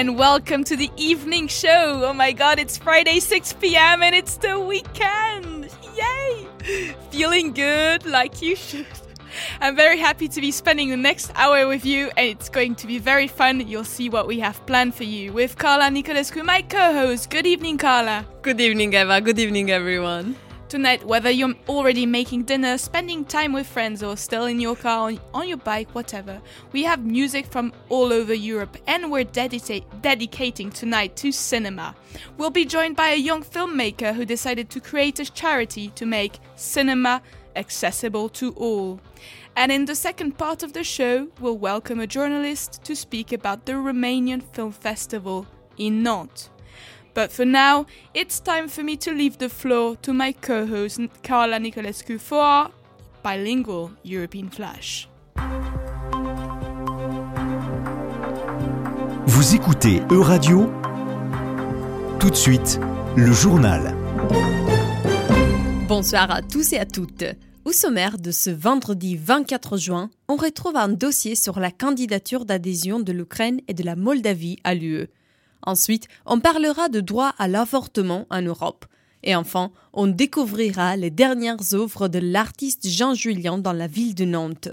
And welcome to the evening show. Oh my god, it's Friday 6 p.m. and it's the weekend. Yay! Feeling good like you should. I'm very happy to be spending the next hour with you, and it's going to be very fun. You'll see what we have planned for you with Carla Nicolescu, my co host. Good evening, Carla. Good evening, Eva. Good evening, everyone. Tonight, whether you're already making dinner, spending time with friends, or still in your car, on your bike, whatever, we have music from all over Europe and we're dedica- dedicating tonight to cinema. We'll be joined by a young filmmaker who decided to create a charity to make cinema accessible to all. And in the second part of the show, we'll welcome a journalist to speak about the Romanian Film Festival in Nantes. But for now, it's time for me to leave the floor to my co host Carla Nicolescu for our bilingual European Flash. Vous écoutez Euradio Tout de suite, le journal. Bonsoir à tous et à toutes. Au sommaire de ce vendredi 24 juin, on retrouve un dossier sur la candidature d'adhésion de l'Ukraine et de la Moldavie à l'UE. Ensuite, on parlera de droit à l'avortement en Europe. Et enfin, on découvrira les dernières œuvres de l'artiste Jean Julien dans la ville de Nantes.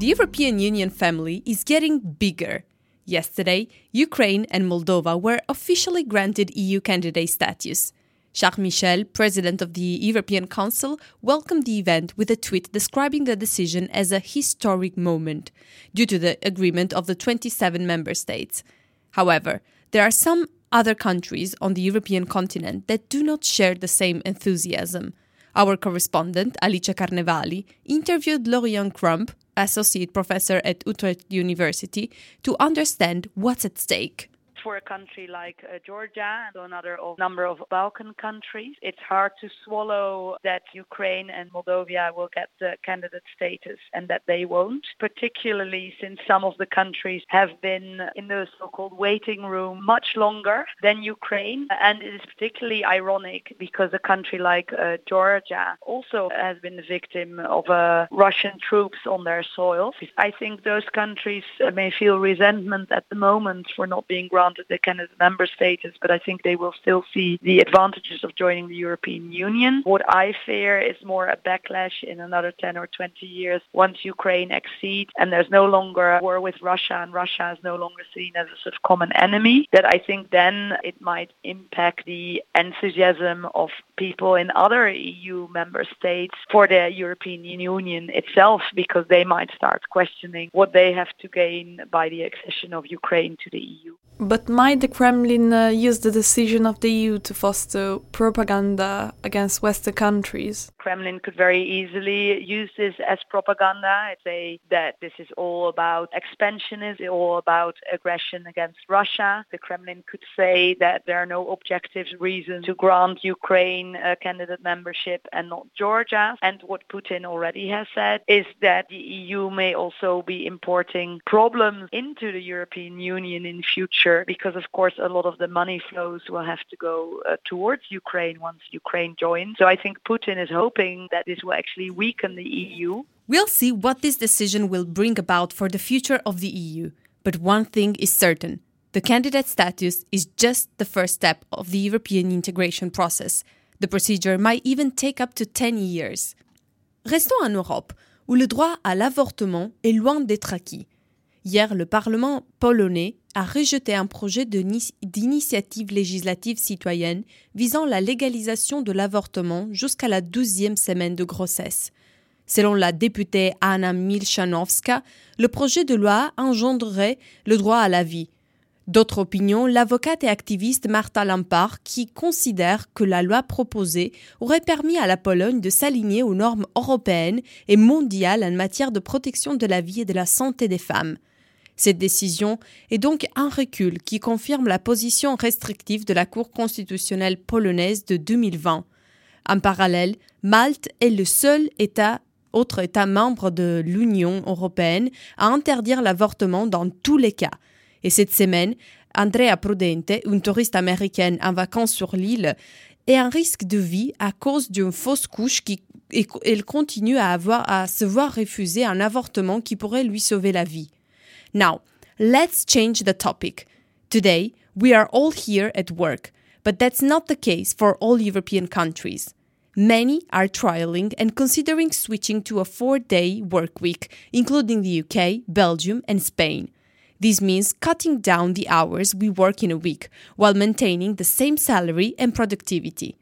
The European Union family is getting bigger. Yesterday, Ukraine and Moldova were officially granted EU candidate status. Charles Michel, president of the European Council, welcomed the event with a tweet describing the decision as a historic moment due to the agreement of the 27 member states. However, there are some other countries on the European continent that do not share the same enthusiasm. Our correspondent, Alicia Carnevali, interviewed Lorian Crump, associate professor at Utrecht University, to understand what's at stake for a country like uh, Georgia and another of, number of Balkan countries, it's hard to swallow that Ukraine and Moldova will get the candidate status and that they won't, particularly since some of the countries have been in the so-called waiting room much longer than Ukraine. And it is particularly ironic because a country like uh, Georgia also has been the victim of uh, Russian troops on their soil. I think those countries may feel resentment at the moment for not being granted the candidate member status, but I think they will still see the advantages of joining the European Union. What I fear is more a backlash in another 10 or 20 years once Ukraine exceeds and there's no longer a war with Russia and Russia is no longer seen as a sort of common enemy, that I think then it might impact the enthusiasm of people in other EU member states for the European Union itself because they might start questioning what they have to gain by the accession of Ukraine to the EU. But might the Kremlin uh, use the decision of the EU to foster propaganda against Western countries? Kremlin could very easily use this as propaganda, and say that this is all about expansionism, all about aggression against Russia. The Kremlin could say that there are no objective reasons to grant Ukraine a candidate membership and not Georgia. And what Putin already has said is that the EU may also be importing problems into the European Union in future because of course a lot of the money flows will have to go uh, towards Ukraine once Ukraine joins. So I think Putin is hoping that this will actually weaken the EU. We'll see what this decision will bring about for the future of the EU. But one thing is certain. The candidate status is just the first step of the European integration process. The procedure might even take up to 10 years. Restons en Europe, où le droit à l'avortement est loin d'être acquis. Hier, le Parlement polonais a rejeté un projet d'initiative législative citoyenne visant la légalisation de l'avortement jusqu'à la douzième semaine de grossesse. Selon la députée Anna Milchanowska, le projet de loi engendrerait le droit à la vie. D'autres opinions, l'avocate et activiste Marta Lampard, qui considère que la loi proposée aurait permis à la Pologne de s'aligner aux normes européennes et mondiales en matière de protection de la vie et de la santé des femmes. Cette décision est donc un recul qui confirme la position restrictive de la Cour constitutionnelle polonaise de 2020. En parallèle, Malte est le seul autre État membre de l'Union européenne à interdire l'avortement dans tous les cas. Et cette semaine, Andrea Prudente, une touriste américaine en vacances sur l'île, est un risque de vie à cause d'une fausse couche qui elle continue à se voir refuser un avortement qui pourrait lui sauver la vie. Now, let's change the topic. Today, we are all here at work, but that's not the case for all European countries. Many are trialing and considering switching to a four day work week, including the UK, Belgium, and Spain. This means cutting down the hours we work in a week while maintaining the same salary and productivity.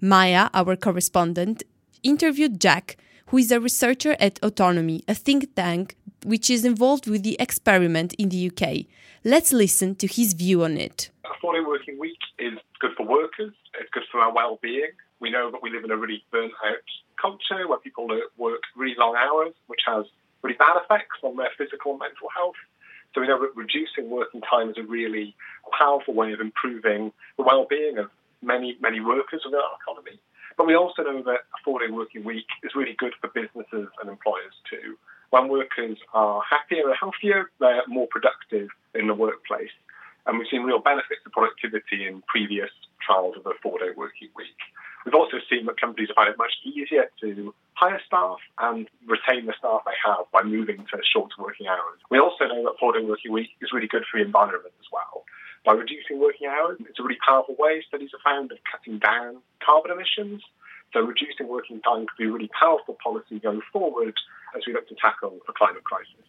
Maya, our correspondent, interviewed Jack, who is a researcher at Autonomy, a think tank which is involved with the experiment in the UK. Let's listen to his view on it. A four day working week is good for workers, it's good for our well being. We know that we live in a really burnt out culture where people work really long hours, which has really bad effects on their physical and mental health. So we know that reducing working time is a really powerful way of improving the well-being of many, many workers within our economy. But we also know that a four-day working week is really good for businesses and employers too. When workers are happier and healthier, they're more productive in the workplace. And we've seen real benefits to productivity in previous trials of a four-day working week. We've also seen that companies find it much easier to hire staff and retain the staff they have by moving to shorter working hours. We also know that four-day working week is really good for the environment as well. By reducing working hours, it's a really powerful way studies have found of cutting down carbon emissions. So reducing working time could be a really powerful policy going forward as we look to tackle the climate crisis.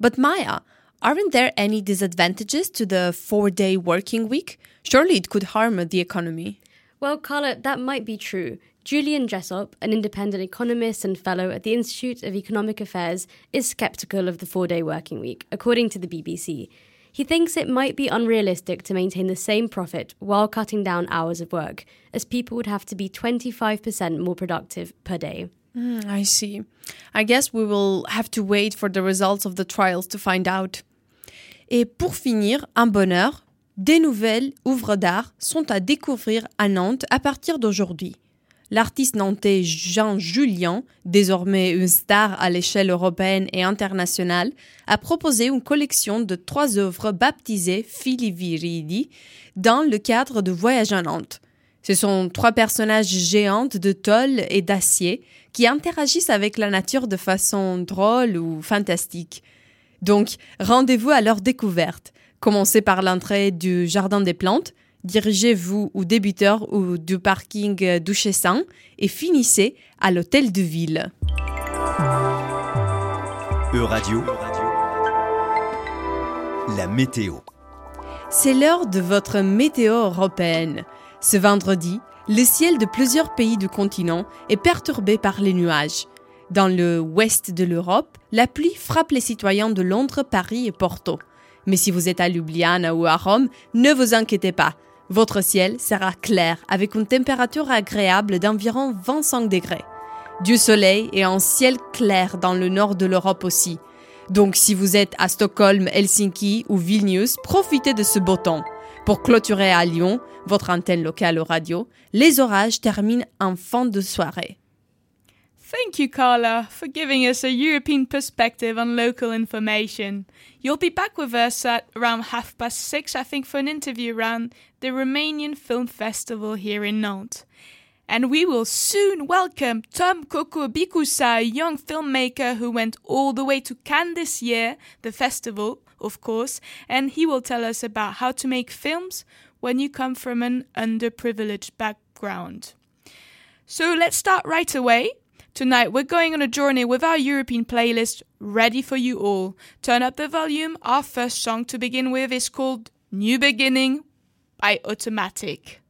But Maya, aren't there any disadvantages to the four-day working week? Surely it could harm the economy. Well, Carla, that might be true. Julian Jessop, an independent economist and fellow at the Institute of Economic Affairs, is skeptical of the four day working week, according to the BBC. He thinks it might be unrealistic to maintain the same profit while cutting down hours of work, as people would have to be 25% more productive per day. Mm, I see. I guess we will have to wait for the results of the trials to find out. Et pour finir, un bonheur, Des nouvelles œuvres d'art sont à découvrir à Nantes à partir d'aujourd'hui. L'artiste nantais Jean Julien, désormais une star à l'échelle européenne et internationale, a proposé une collection de trois œuvres baptisées Filiviridi dans le cadre de Voyage à Nantes. Ce sont trois personnages géantes de tôle et d'acier qui interagissent avec la nature de façon drôle ou fantastique. Donc, rendez-vous à leur découverte. Commencez par l'entrée du Jardin des Plantes, dirigez-vous au débuteur ou du parking Duchessin et finissez à l'hôtel de ville. E-Radio, la météo. C'est l'heure de votre météo européenne. Ce vendredi, le ciel de plusieurs pays du continent est perturbé par les nuages. Dans le ouest de l'Europe, la pluie frappe les citoyens de Londres, Paris et Porto. Mais si vous êtes à Ljubljana ou à Rome, ne vous inquiétez pas. Votre ciel sera clair avec une température agréable d'environ 25 degrés. Du soleil et un ciel clair dans le nord de l'Europe aussi. Donc si vous êtes à Stockholm, Helsinki ou Vilnius, profitez de ce beau temps. Pour clôturer à Lyon, votre antenne locale radio, les orages terminent en fin de soirée. Thank you, Carla, for giving us a European perspective on local information. You'll be back with us at around half past six, I think, for an interview around the Romanian Film Festival here in Nantes. And we will soon welcome Tom Koko Bikusa, a young filmmaker who went all the way to Cannes this year, the festival, of course, and he will tell us about how to make films when you come from an underprivileged background. So let's start right away. Tonight we're going on a journey with our European playlist ready for you all. Turn up the volume. Our first song to begin with is called New Beginning by Automatic.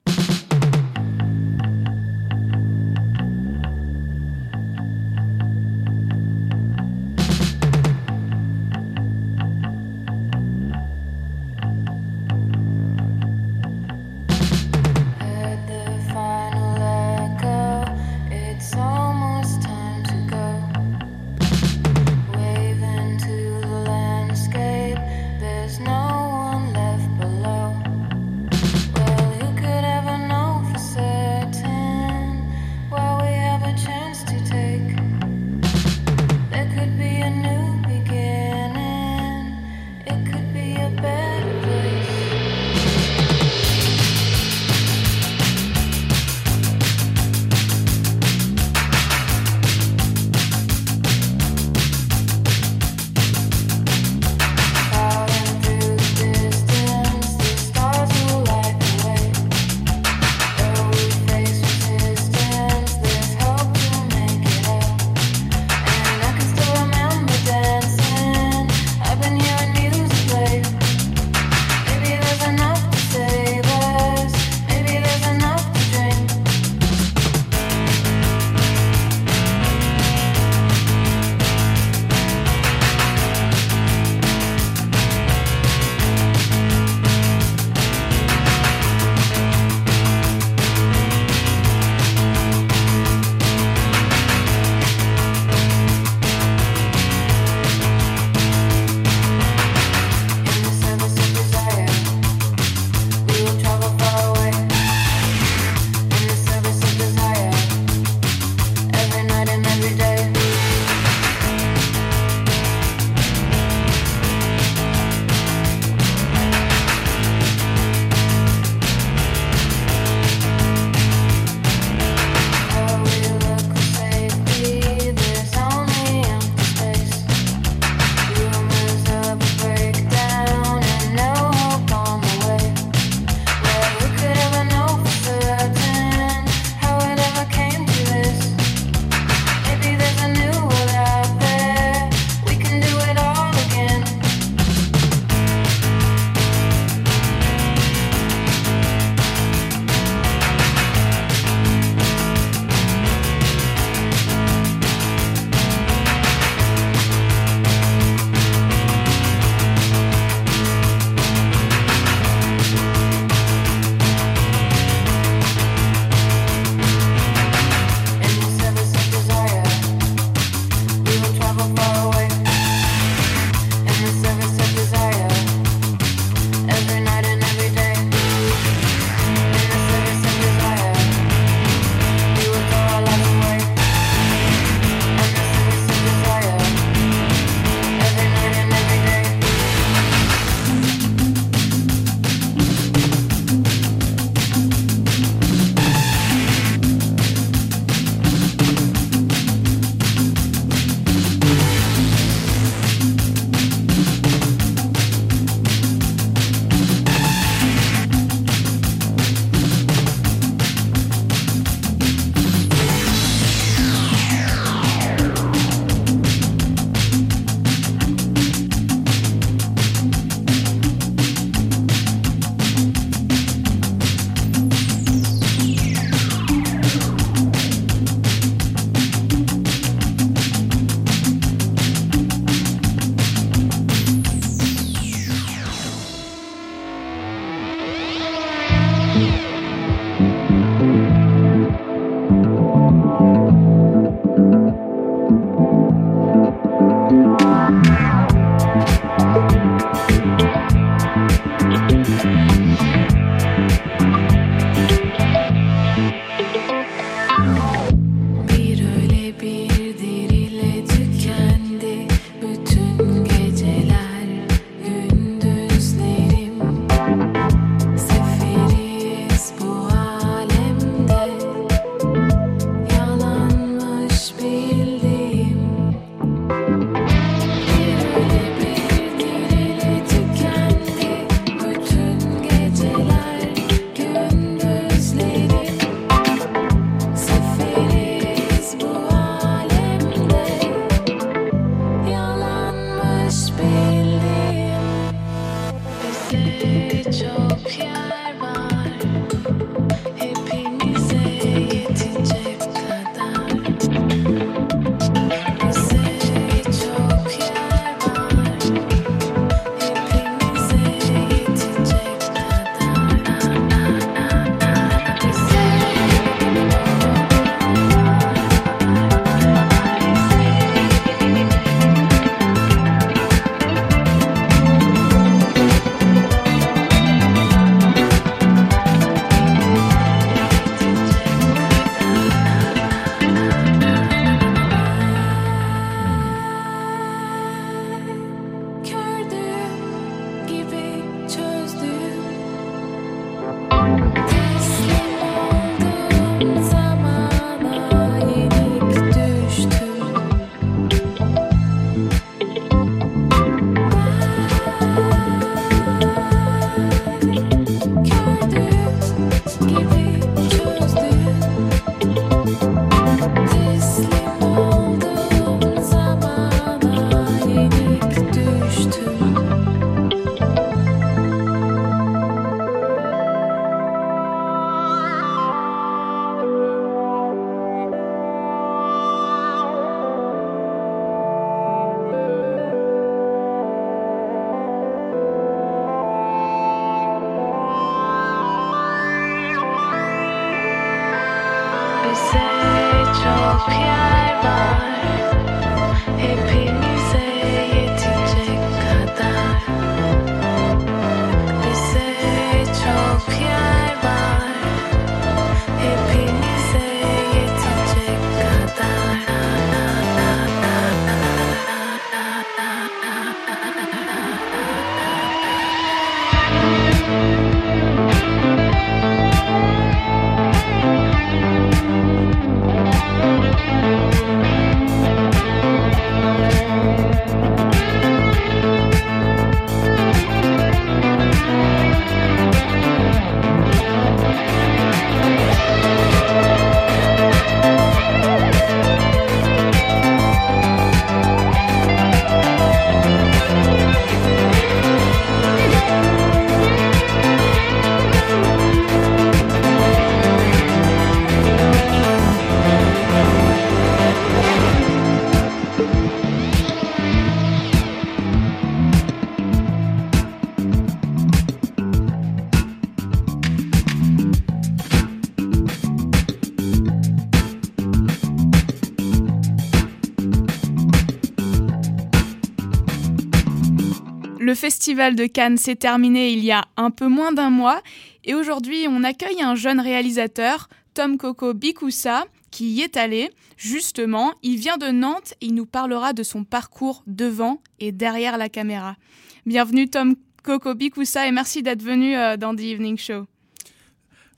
Festival de Cannes s'est terminé il y a un peu moins d'un mois et aujourd'hui on accueille un jeune réalisateur, Tom Coco Bikoussa, qui y est allé. Justement, il vient de Nantes et il nous parlera de son parcours devant et derrière la caméra. Bienvenue Tom Coco Bikoussa et merci d'être venu euh, dans The Evening Show.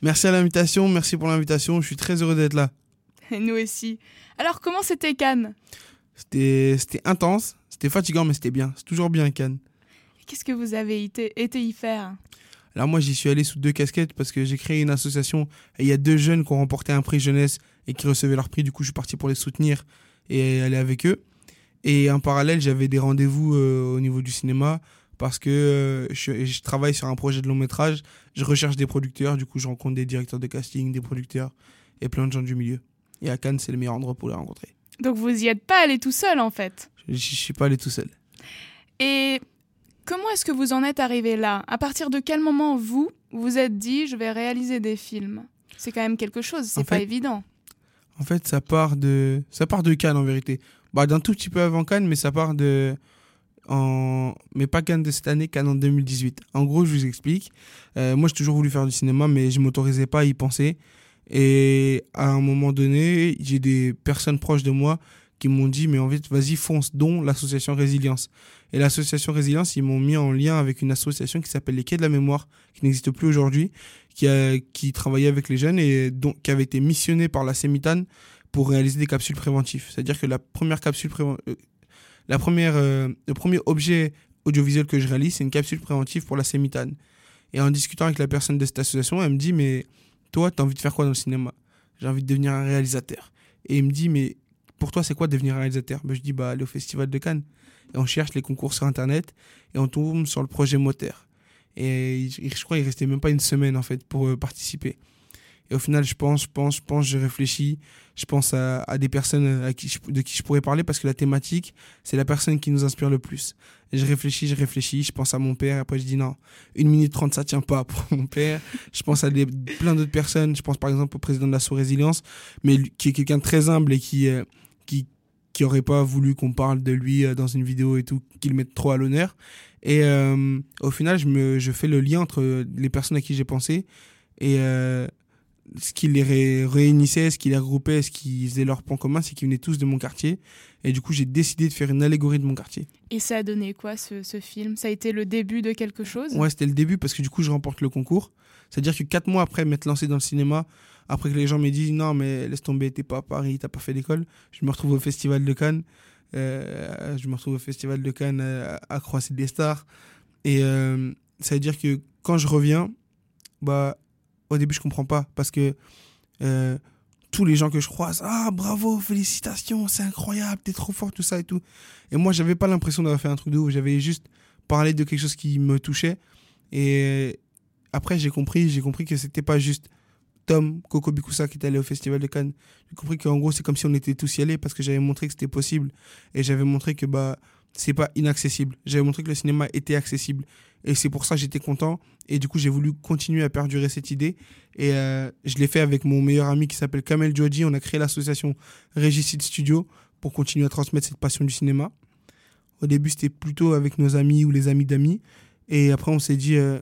Merci à l'invitation, merci pour l'invitation, je suis très heureux d'être là. Et nous aussi. Alors comment c'était Cannes? C'était intense, c'était fatigant mais c'était bien, c'est toujours bien Cannes. Qu'est-ce que vous avez été, été y faire? Alors moi j'y suis allé sous deux casquettes parce que j'ai créé une association et il y a deux jeunes qui ont remporté un prix jeunesse et qui recevaient leur prix. Du coup je suis parti pour les soutenir et aller avec eux. Et en parallèle j'avais des rendez-vous euh, au niveau du cinéma parce que euh, je, je, travaille sur un projet de long métrage. Je recherche des producteurs, du coup je rencontre des directeurs de casting, des producteurs et plein de gens du milieu. Et à Cannes c'est le meilleur endroit pour les rencontrer. Donc vous y êtes pas allé tout seul en fait? Je, je suis pas allé tout seul. Et Comment est-ce que vous en êtes arrivé là? À partir de quel moment vous vous êtes dit je vais réaliser des films? C'est quand même quelque chose, c'est pas évident. En fait, ça part de ça part de Cannes en vérité. Bah d'un tout petit peu avant Cannes, mais ça part de en mais pas Cannes de cette année, Cannes en 2018. En gros, je vous explique. Euh, moi, j'ai toujours voulu faire du cinéma, mais je m'autorisais pas à y penser. Et à un moment donné, j'ai des personnes proches de moi qui m'ont dit mais en fait vas-y fonce dont l'association Résilience et l'association Résilience ils m'ont mis en lien avec une association qui s'appelle les Quais de la mémoire qui n'existe plus aujourd'hui qui qui travaillait avec les jeunes et donc qui avait été missionné par la Sémitane pour réaliser des capsules préventives. C'est-à-dire que la première capsule préven... euh, la première euh, le premier objet audiovisuel que je réalise c'est une capsule préventive pour la Sémitane. Et en discutant avec la personne de cette association elle me dit mais toi tu as envie de faire quoi dans le cinéma? J'ai envie de devenir un réalisateur. Et il me dit mais pour toi, c'est quoi devenir réalisateur? Ben, Je dis, bah, aller au Festival de Cannes. Et on cherche les concours sur Internet et on tombe sur le projet Moteur. Et je crois qu'il restait même pas une semaine en fait pour euh, participer. Et au final, je pense, je pense, je pense, je réfléchis. Je pense à, des personnes à qui de qui je pourrais parler parce que la thématique, c'est la personne qui nous inspire le plus. Je réfléchis, je réfléchis, je pense à mon père. Après, je dis non, une minute trente, ça tient pas pour mon père. Je pense à des, plein d'autres personnes. Je pense par exemple au président de la Sous-Résilience, mais qui est quelqu'un de très humble et qui, euh, qui, qui aurait pas voulu qu'on parle de lui euh, dans une vidéo et tout, qu'il mette trop à l'honneur. Et euh, au final, je, me, je fais le lien entre les personnes à qui j'ai pensé et euh, ce qui les ré- réunissait, ce qui les regroupait, ce qui faisait leur point commun, c'est qu'ils venaient tous de mon quartier. Et du coup, j'ai décidé de faire une allégorie de mon quartier. Et ça a donné quoi ce, ce film? Ça a été le début de quelque chose? Ouais, c'était le début parce que du coup, je remporte le concours. C'est-à-dire que quatre mois après m'être lancé dans le cinéma, après que les gens m'aient dit non, mais laisse tomber, t'es pas à Paris, t'as pas fait d'école, je me retrouve au Festival de Cannes. Euh, je me retrouve au Festival de Cannes euh, à Croisser des Stars. Et euh, ça veut dire que quand je reviens, bah, au début, je comprends pas parce que tous les gens que je croise, ah bravo, félicitations, c'est incroyable, t'es trop fort, tout ça et tout. Et moi, j'avais pas l'impression d'avoir fait un truc de ouf, j'avais juste parlé de quelque chose qui me touchait. Et après, j'ai compris, j'ai compris que c'était pas juste Tom Coco qui était allé au Festival de Cannes. J'ai compris qu'en gros, c'est comme si on était tous y allés parce que j'avais montré que c'était possible. Et j'avais montré que bah, c'est pas inaccessible. J'avais montré que le cinéma était accessible. Et c'est pour ça que j'étais content. Et du coup, j'ai voulu continuer à perdurer cette idée. Et euh, je l'ai fait avec mon meilleur ami qui s'appelle Kamel Joji. On a créé l'association Régicide Studio pour continuer à transmettre cette passion du cinéma. Au début, c'était plutôt avec nos amis ou les amis d'amis. Et après, on s'est dit, euh,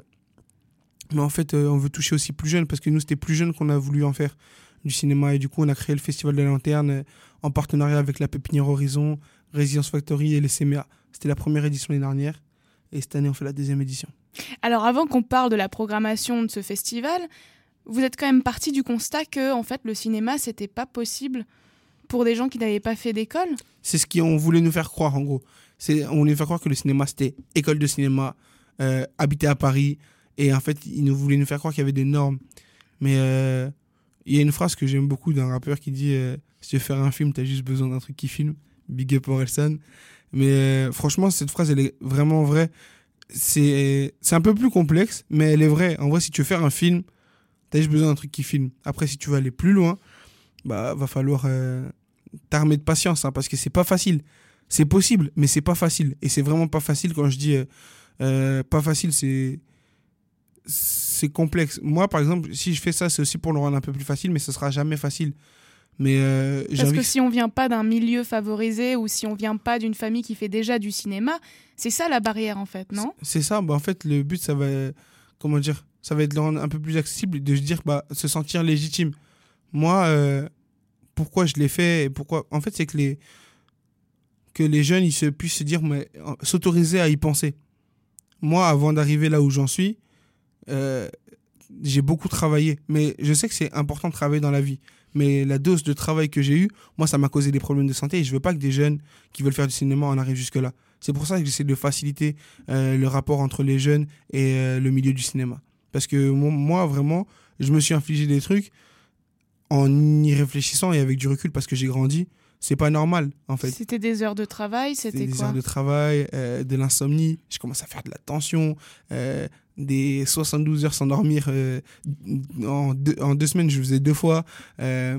mais en fait, euh, on veut toucher aussi plus jeune parce que nous, c'était plus jeune qu'on a voulu en faire du cinéma. Et du coup, on a créé le Festival de la Lanterne euh, en partenariat avec la Pépinière Horizon, Residence Factory et les CMA. C'était la première édition l'année dernière. Et cette année, on fait la deuxième édition. Alors avant qu'on parle de la programmation de ce festival, vous êtes quand même parti du constat que en fait le cinéma c'était pas possible pour des gens qui n'avaient pas fait d'école. C'est ce qu'on voulait nous faire croire, en gros. On voulait nous faire croire que le cinéma, c'était école de cinéma, euh, habiter à Paris. Et en fait, ils nous voulaient nous faire croire qu'il y avait des normes. Mais euh, il y a une phrase que j'aime beaucoup d'un rappeur qui dit euh, Si tu veux faire un film, t'as juste besoin d'un truc qui filme. Big up Orelsan. Mais euh, franchement, cette phrase, elle est vraiment vraie. C'est, un peu plus complexe, mais elle est vraie. En vrai, si tu veux faire un film, t'as juste besoin d'un truc qui filme. Après, si tu veux aller plus loin, bah, va falloir t'armer de patience, hein, parce que c'est pas facile. C'est possible, mais c'est pas facile. Et c'est vraiment pas facile quand je dis pas facile, c'est c'est complexe. Moi, par exemple, si je fais ça, c'est aussi pour le rendre un peu plus facile, mais ce sera jamais facile. Mais euh, Parce que si on vient pas d'un milieu favorisé ou si on vient pas d'une famille qui fait déjà du cinéma, c'est ça la barrière en fait, non? C'est ça, bah, en fait, le but, ça va, comment dire, ça va être de le rendre un peu plus accessible, de se dire, bah, se sentir légitime. Moi, euh, pourquoi je l'ai fait et pourquoi, en fait, c'est que les, que les jeunes, ils se puissent se dire, mais s'autoriser à y penser. Moi, avant d'arriver là où j'en suis, euh, j'ai beaucoup travaillé, mais je sais que c'est important de travailler dans la vie. Mais la dose de travail que j'ai eue, moi, ça m'a causé des problèmes de santé et je veux pas que des jeunes qui veulent faire du cinéma en arrivent jusque-là. C'est pour ça que j'essaie de faciliter euh, le rapport entre les jeunes et euh, le milieu du cinéma. Parce que mo- moi, vraiment, je me suis infligé des trucs en y réfléchissant et avec du recul parce que j'ai grandi. C'est pas normal, en fait. C'était des heures de travail, C'était c'était des quoi heures de travail, euh, de l'insomnie. Je commence à faire de la tension, euh, des 72 heures sans dormir. euh, en, deux, en deux semaines, je faisais deux fois. euh,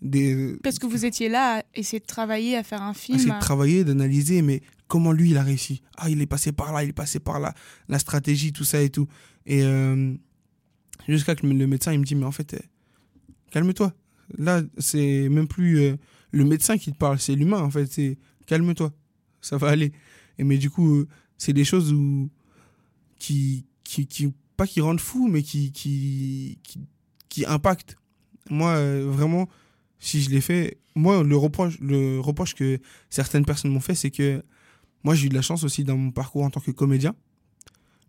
des, Parce que vous étiez là à essayer de travailler, à faire un film. essayer de travailler, d'analyser, mais comment lui, il a réussi? Ah, il est passé par là, il est passé par là, la stratégie, tout ça et tout. Et jusqu'à que le médecin, il me dit, mais en fait, calme-toi. Là, c'est même plus le médecin qui te parle, c'est l'humain, en fait. C'est calme-toi, ça va aller. Et mais du coup, euh, c'est des choses où, qui, qui, qui, pas qui rendent fou, mais qui, qui, qui, qui impactent. Moi, euh, vraiment, si je l'ai fait, moi, le reproche, le reproche que certaines personnes m'ont fait, c'est que moi, j'ai eu de la chance aussi dans mon parcours en tant que comédien.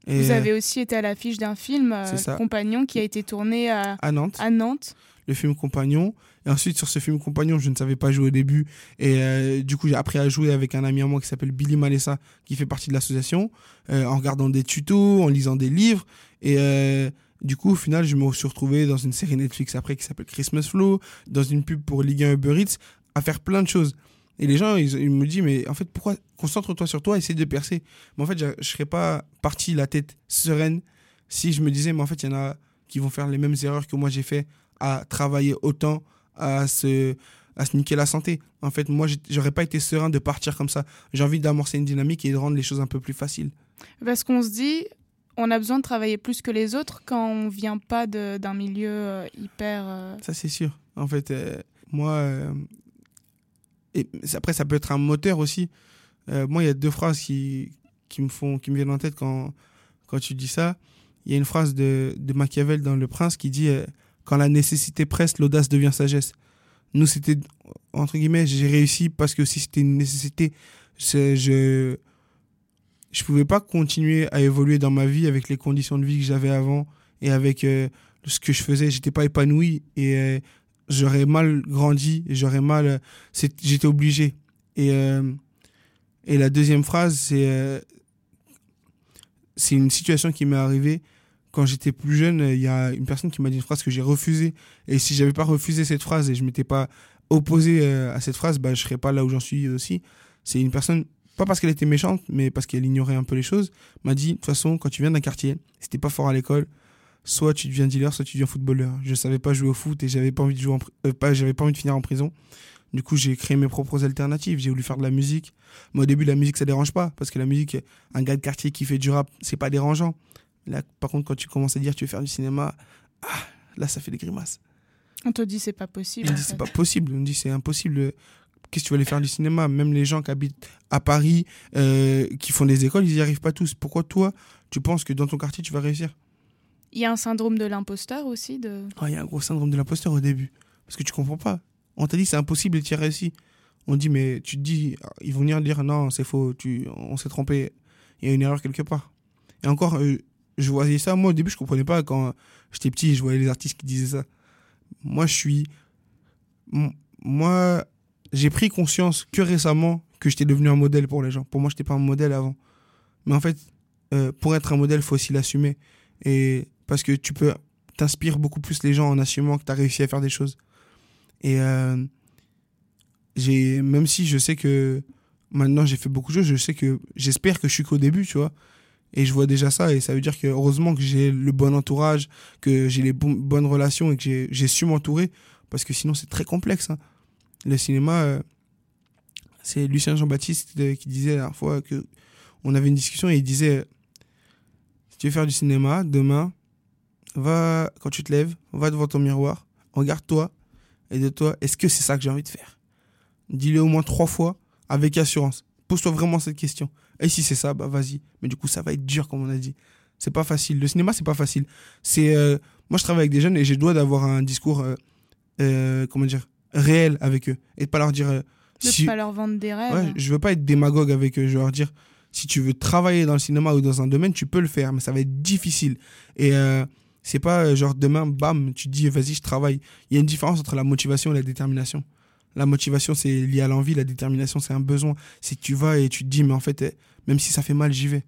Et, Vous avez aussi été à l'affiche d'un film, euh. Compagnon, qui a été tourné à, à Nantes, à Nantes. le film Compagnon. Et ensuite, sur ce film Compagnon, je ne savais pas jouer au début. Et euh, du coup, j'ai appris à jouer avec un ami à moi qui s'appelle Billy Malessa, qui fait partie de l'association, euh, en regardant des tutos, en lisant des livres. Et euh, du coup, au final, je me suis retrouvé dans une série Netflix après qui s'appelle Christmas Flow, dans une pub pour Ligue 1 Uber Eats, à faire plein de choses. Et les gens, ils, me disent, mais en fait, pourquoi concentre-toi sur toi, essaie de percer. Mais en fait, je ne serais pas parti la tête sereine si je me disais, mais en fait, il y en a qui vont faire les mêmes erreurs que moi j'ai fait à travailler autant, à se, à se niquer la santé. En fait, moi, j'aurais pas été serein de partir comme ça. J'ai envie d'amorcer une dynamique et de rendre les choses un peu plus faciles. Parce qu'on se dit, on a besoin de travailler plus que les autres quand on vient pas d'un milieu euh, hyper. euh, Ça, c'est sûr. En fait, euh, moi. et après, ça peut être un moteur aussi. Moi, il y a deux phrases qui, qui, me, font, qui me viennent en tête quand, quand tu dis ça. Il y a une phrase de, de Machiavel dans Le Prince qui dit Quand la nécessité presse, l'audace devient sagesse. Nous, c'était, entre guillemets, j'ai réussi parce que si c'était une nécessité, je je pouvais pas continuer à évoluer dans ma vie avec les conditions de vie que j'avais avant et avec euh, ce que je faisais. J'étais pas épanoui et euh, j'aurais mal grandi j'aurais mal. euh, J'étais obligé. Et, et la deuxième phrase, c'est c'est une situation qui m'est arrivée quand j'étais plus jeune. Il y a une personne qui m'a dit une phrase que j'ai refusée. Et si j'avais pas refusé cette phrase et je m'étais pas opposé euh, à cette phrase, bah, je serais pas là où j'en suis aussi. C'est une personne, pas parce qu'elle était méchante, mais parce qu'elle ignorait un peu les choses, m'a dit, de toute façon, quand tu viens d'un quartier, si t'es pas fort à l'école, soit tu deviens dealer, soit tu deviens footballeur. Je savais pas jouer au foot et j'avais pas envie de jouer en euh, pas, j'avais pas envie de finir en prison. Du coup, j'ai créé mes propres alternatives. J'ai voulu faire de la musique. Mais au début, la musique, ça dérange pas. Parce que la musique, un gars de quartier qui fait du rap, c'est pas dérangeant. Là, par contre, quand tu commences à dire tu veux faire du cinéma, ah, là, ça fait des grimaces. On te dit, c'est pas possible. On dit c'est pas possible. On dit c'est impossible. Qu'est-ce que tu vas aller faire du cinéma? Même les gens qui habitent à Paris, euh, qui font des écoles, ils y arrivent pas tous. Pourquoi toi, tu penses que dans ton quartier, tu vas réussir? Il y a un syndrome de l'imposteur aussi. De... Ah, Il y a un gros syndrome de l'imposteur au début. Parce que tu comprends pas. On t'a dit c'est impossible et tu as réussi. On dit, mais tu te dis, ils vont venir dire non, c'est faux, tu, on s'est trompé. Il y a une erreur quelque part. Et encore, euh, je voyais ça. Moi, au début, je comprenais pas quand j'étais petit, je voyais les artistes qui disaient ça. Moi, je suis. Moi, j'ai pris conscience que récemment que j'étais devenu un modèle pour les gens. Pour moi, je n'étais pas un modèle avant. Mais en fait, euh, pour être un modèle, faut aussi l'assumer. Et parce que tu peux t'inspires beaucoup plus les gens en assumant que tu as réussi à faire des choses. Et euh, même si je sais que maintenant j'ai fait beaucoup de choses, je sais que j'espère que je suis qu'au début, tu vois. Et je vois déjà ça et ça veut dire que heureusement que j'ai le bon entourage, que j'ai les bon- bonnes relations et que j'ai- su m'entourer parce que sinon c'est très complexe. hein. Le cinéma, euh, c'est Lucien Jean-Baptiste euh, qui disait la dernière fois que on avait une discussion et il disait si tu veux faire du cinéma demain, va quand tu te lèves, va devant ton miroir, regarde-toi et de toi, est-ce que c'est ça que j'ai envie de faire? Dis-le au moins trois fois avec assurance. Pose-toi vraiment cette question. Et si c'est ça, bah vas-y. Mais du coup, ça va être dur, comme on a dit. C'est pas facile. Le cinéma, c'est pas facile. C'est euh, moi, je travaille avec des jeunes et j'ai le droit d'avoir un discours, euh, euh, comment dire, réel avec eux et de pas leur dire. De si- pas leur vendre des rêves. Ouais, je veux pas être démagogue avec eux. Je veux leur dire, si tu veux travailler dans le cinéma ou dans un domaine, tu peux le faire, mais ça va être difficile. Et c'est pas genre demain, bam, tu dis, vas-y, je travaille. Il y a une différence entre la motivation et la détermination. La motivation, c'est lié à l'envie. La détermination, c'est un besoin. Que tu vas et tu te dis, mais en fait, eh, même si ça fait mal, j'y vais.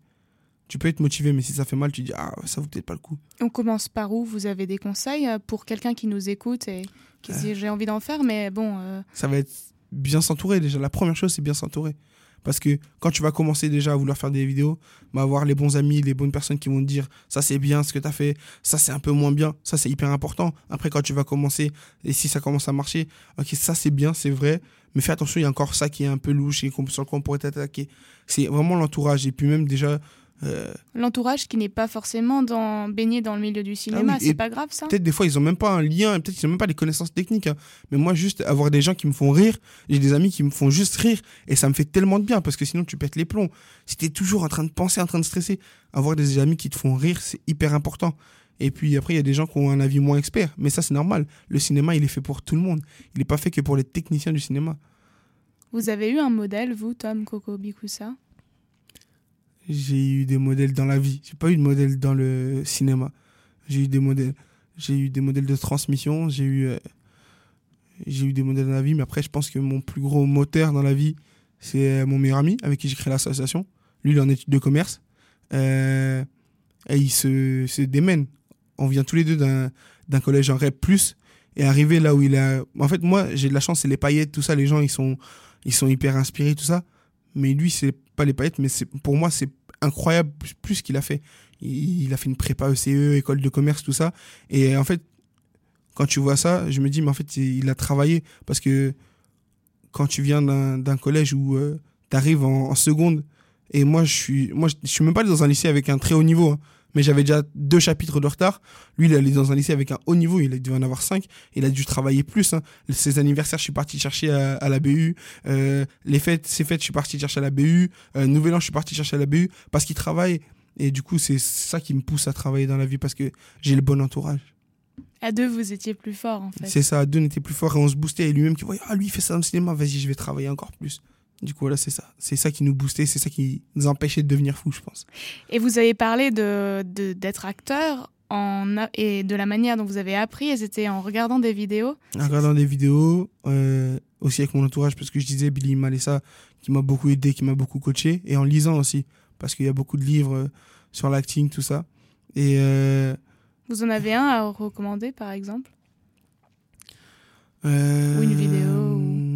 Tu peux être motivé, mais si ça fait mal, tu te dis, ah, ça vaut peut-être pas le coup. On commence par où? Vous avez des conseils euh, pour quelqu'un qui nous écoute et qui se dit j'ai envie d'en faire, mais bon, euh, ça va être bien s'entourer déjà. La première chose, c'est bien s'entourer. Parce que quand tu vas commencer déjà à vouloir faire des vidéos, bah, avoir les bons amis, les bonnes personnes qui vont te dire ça c'est bien ce que tu as fait, ça c'est un peu moins bien, ça c'est hyper important. Après, quand tu vas commencer, et si ça commence à marcher, ok, ça c'est bien, c'est vrai, mais fais attention, il y a encore ça qui est un peu louche et sur lequel on pourrait t'attaquer. C'est vraiment l'entourage. Et puis même déjà, euh, l'entourage qui n'est pas forcément dans, baigné dans le milieu du cinéma, oui, c'est pas grave ça Peut-être des fois ils ont même pas un lien, peut-être ils ont même pas les connaissances techniques. hein. Mais moi juste avoir des gens qui me font rire, j'ai des amis qui me font juste rire et ça me fait tellement de bien parce que sinon tu pètes les plombs. Si t'es toujours en train de penser, en train de stresser, avoir des amis qui te font rire c'est hyper important. Et puis après il y a des gens qui ont un avis moins expert, mais ça c'est normal. Le cinéma il est fait pour tout le monde. Il est pas fait que pour les techniciens du cinéma. Vous avez eu un modèle, vous, Tom Coco Bikusa? J'ai eu des modèles dans la vie. J'ai pas eu de modèle dans le cinéma. J'ai eu des modèles. J'ai eu des modèles de transmission. J'ai eu, euh, eu des modèles dans la vie. Mais après, je pense que mon plus gros moteur dans la vie, c'est euh, mon meilleur ami avec qui j'ai créé l'association. Lui, il est en études de commerce. Euh, et il se, démène. On vient tous les deux d'un, collège en REP+. Et arrivé là où il a... En fait, moi, j'ai de la chance, c'est les paillettes, tout ça. Les gens, ils sont, ils sont hyper inspirés, tout ça. Mais lui, c'est pas les paillettes, mais pour moi, c'est incroyable plus qu'il a fait. Il, a fait une prépa ECE, école de commerce, tout ça. Et en fait, quand tu vois ça, je me dis, mais en fait, il a travaillé parce que quand tu viens d'un collège où euh, tu arrives en, seconde, et moi, je suis, moi, je, suis même pas dans un lycée avec un très haut niveau. Hein mais j'avais déjà deux chapitres de retard. Lui, il allait dans un lycée avec un haut niveau, il devait en avoir cinq. Il a dû travailler plus. Hein. Ses anniversaires, je suis parti chercher à, la BU. Euh, les fêtes, ses fêtes, je suis parti chercher à la BU. Euh, Nouvel An, je suis parti chercher à la BU parce qu'il travaille. Et du coup, c'est ça qui me pousse à travailler dans la vie parce que j'ai le bon entourage. À deux, vous étiez plus fort en fait. C'est ça, à deux, on était plus fort et on se boostait. Et lui-même qui voyait, ah lui, il fait ça dans le cinéma, vas-y, je vais travailler encore plus. Du coup, voilà, c'est ça. C'est ça qui nous boostait, c'est ça qui nous empêchait de devenir fous, je pense. Et vous avez parlé d'être de, d'être acteur et de la manière dont vous avez appris, et c'était en regardant des vidéos En regardant des vidéos, euh, aussi avec mon entourage, parce que je disais Billy Malessa, qui m'a beaucoup aidé, qui m'a beaucoup coaché, et en lisant aussi, parce qu'il y a beaucoup de livres euh, sur l'acting, tout ça. Et. Euh, vous en avez un à recommander, par exemple? Ou une vidéo.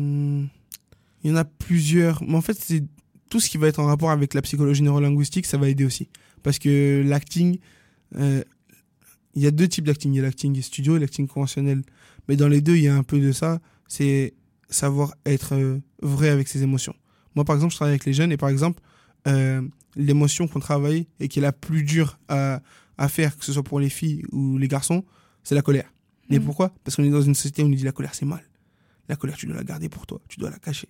Il y en a plusieurs. Mais en fait, c'est tout ce qui va être en rapport avec la psychologie neurolinguistique, ça va aider aussi. Parce que l'acting, euh, il y a deux types d'acting. Il y a l'acting studio et l'acting conventionnel. Mais dans les deux, il y a un peu de ça. C'est savoir être euh, vrai avec ses émotions. Moi, par exemple, je travaille avec les jeunes et par exemple, euh, l'émotion qu'on travaille et qui est la plus dure à, faire, que ce soit pour les filles ou les garçons, c'est la colère. Mais mmh. pourquoi? Parce qu'on est dans une société où on nous dit la colère, c'est mal. La colère, tu dois la garder pour toi, tu dois la cacher.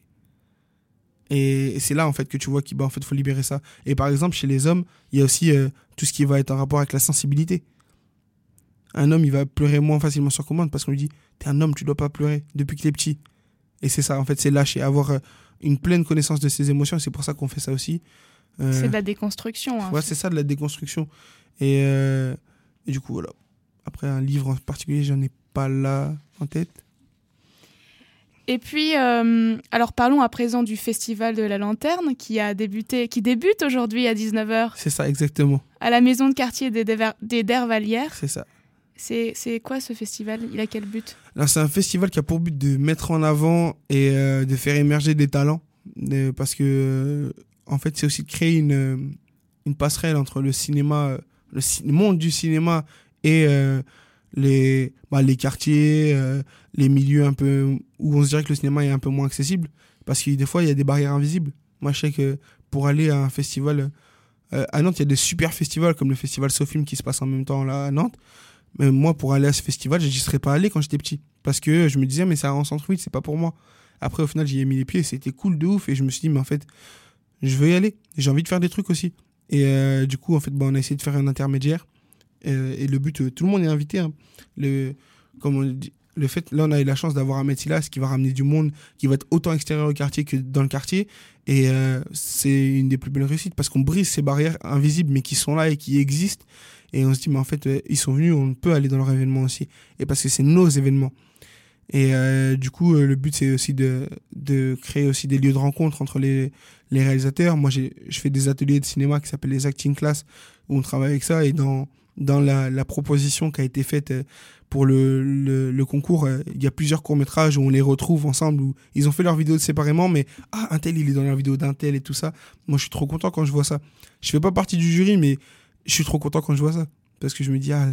Et, c'est là, en fait, que tu vois qu'il bah, faut libérer ça. Et par exemple, chez les hommes, il y a aussi euh, tout ce qui va être en rapport avec la sensibilité. Un homme, il va pleurer moins facilement sur commande parce qu'on lui dit T'es un homme, tu dois pas pleurer depuis que t'es petit. Et c'est ça, en fait, c'est lâcher, avoir euh, une pleine connaissance de ses émotions. C'est pour ça qu'on fait ça aussi. Euh, c'est de la déconstruction. Hein, ouais, c'est ça, de la déconstruction. Et, du coup, voilà. Après, un livre en particulier, j'en ai pas là en tête. Et puis, euh, alors parlons à présent du Festival de la Lanterne qui a débuté, qui débute aujourd'hui à 19h. C'est ça, exactement. À la maison de quartier des, Dervalières. C'est ça. C'est quoi ce festival? Il a quel but? C'est un festival qui a pour but de mettre en avant et euh, de faire émerger des talents. Parce que, en fait, c'est aussi de créer une, une passerelle entre le cinéma, euh, le monde du cinéma et les, bah, les quartiers, euh, les milieux un peu où on se dirait que le cinéma est un peu moins accessible. Parce que des fois, il y a des barrières invisibles. Moi, je sais que pour aller à un festival euh, à Nantes, il y a des super festivals comme le festival Sofilm qui se passe en même temps là à Nantes. Mais moi, pour aller à ce festival, je n'y serais pas allé quand j'étais petit. Parce que je me disais, mais c'est en centre-ville, c'est pas pour moi. Après, au final, j'y ai mis les pieds, c'était cool de ouf. Et je me suis dit, mais en fait, je veux y aller. J'ai envie de faire des trucs aussi. Et euh, du coup, en fait, bah, on a essayé de faire un intermédiaire euh, et le but, euh, tout le monde est invité. Hein. Le, comme on dit, le fait, là, on a eu la chance d'avoir Ahmed Silas qui va ramener du monde, qui va être autant extérieur au quartier que dans le quartier. Et euh, c'est une des plus belles réussites parce qu'on brise ces barrières invisibles mais qui sont là et qui existent. Et on se dit, mais en fait, ils sont venus, on peut aller dans leur événement aussi. Et parce que c'est nos événements. Et du coup, le but, c'est aussi de, de, créer aussi des lieux de rencontre entre les, les réalisateurs. Moi, je fais des ateliers de cinéma qui s'appellent les Acting Class où on travaille avec ça. Et dans dans la, proposition qui a été faite euh, pour le, le, concours, euh, il y a plusieurs courts-métrages où on les retrouve ensemble, où ils ont fait leurs vidéos séparément, mais ah, un tel, il est dans la vidéo d'un tel et tout ça. Moi, je suis trop content quand je vois ça. Je fais pas partie du jury, mais je suis trop content quand je vois ça. Parce que je me dis, ah,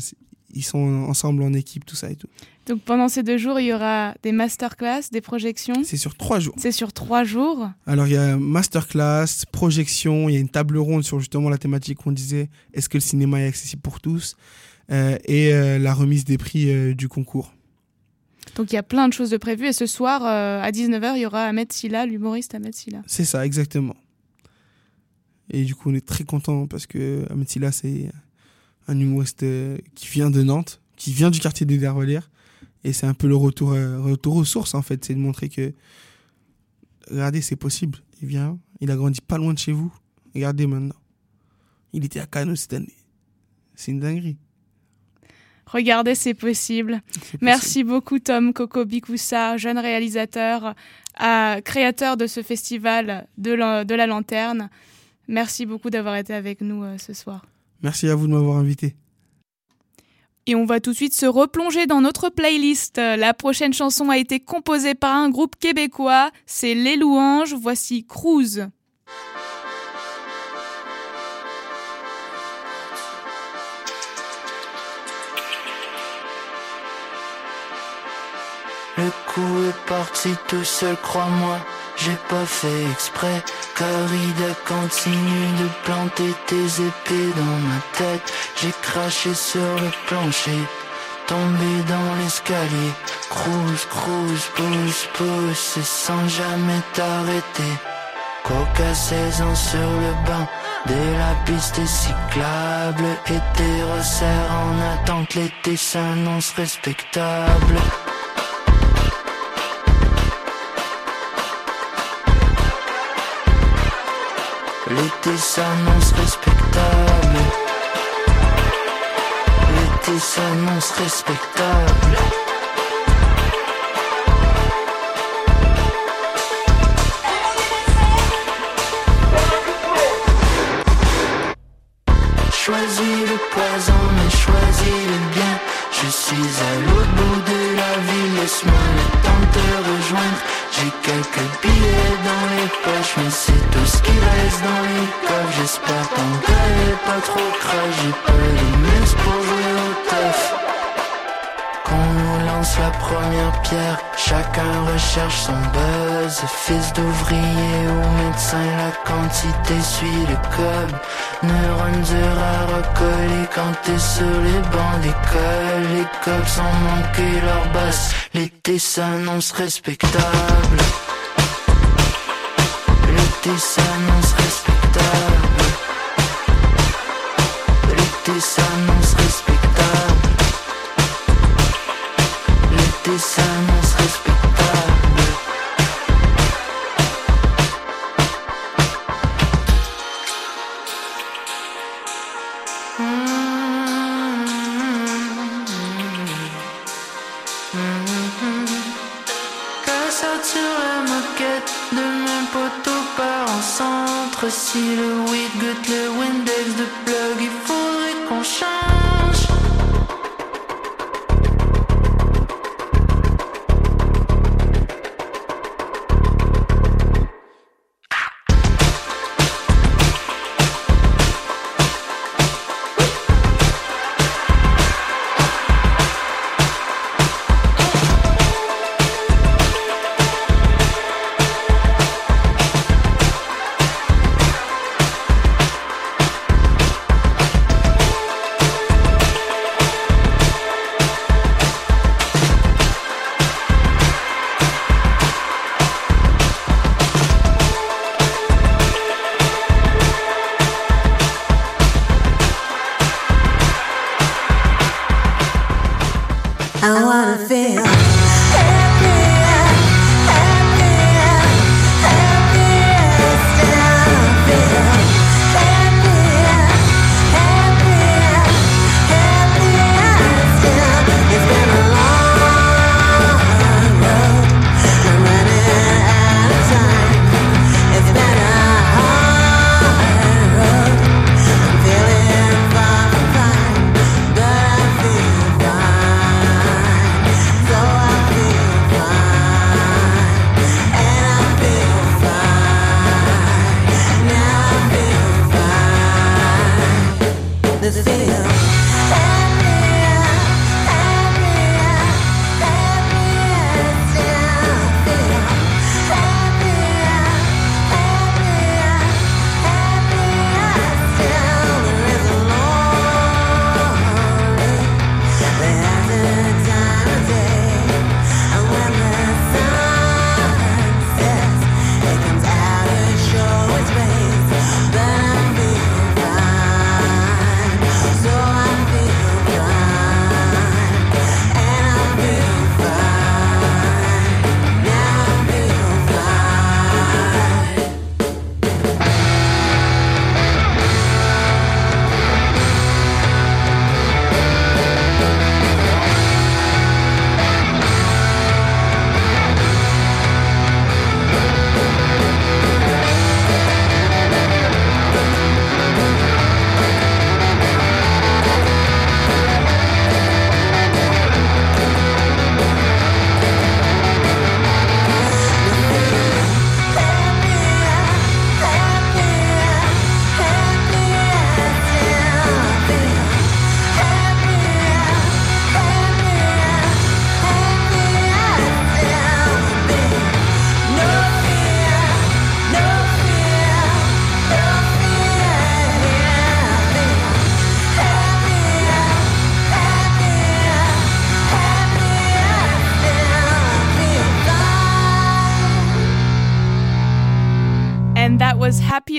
ils sont ensemble en équipe, tout ça et tout. Donc pendant ces deux jours, il y aura des masterclass, des projections C'est sur trois jours. C'est sur trois jours. Alors il y a masterclass, projection, il y a une table ronde sur justement la thématique qu'on disait, est-ce que le cinéma est accessible pour tous euh, Et euh, la remise des prix euh, du concours. Donc il y a plein de choses de prévues et ce soir, à 19h, il y aura Ahmed Silla, l'humoriste Ahmed Silla. C'est ça, exactement. Et du coup, on est très content parce que Ahmed Silla, c'est un humoriste euh, qui vient de Nantes, qui vient du quartier des Dervalières. Et c'est un peu le retour, euh, retour aux sources, en fait. C'est de montrer que, regardez, c'est possible. Il vient, il a grandi pas loin de chez vous. Regardez maintenant. Il était à Cannes cette année. C'est une dinguerie. Regardez, c'est possible. Merci beaucoup, Tom Coco Bikoussa, jeune réalisateur, créateur de ce festival de la, lanterne. Merci beaucoup d'avoir été avec nous euh, ce soir. Merci à vous de m'avoir invité. Et on va tout de suite se replonger dans notre playlist. La prochaine chanson a été composée par un groupe québécois, c'est Les Louanges, voici Cruz. Le coup est parti tout seul, crois-moi. J'ai pas fait exprès, Corrida continue de planter tes épées dans ma tête. J'ai craché sur le plancher, tombé dans l'escalier. Cruise, cruise, pousse, pousse, et sans jamais t'arrêter. Coca 16 ans sur le banc de la piste cyclable. Été resserre en attente l'été s'annonce respectable. L'été s'annonce respectable. L'été s'annonce respectable. Recherche son buzz. Fils d'ouvrier ou médecin, la quantité suit le code. Neurones durs à recoller quand t'es sur les bancs d'école. Les cops ont manqué leur basse, l'été s'annonce respectable. L'été s'annonce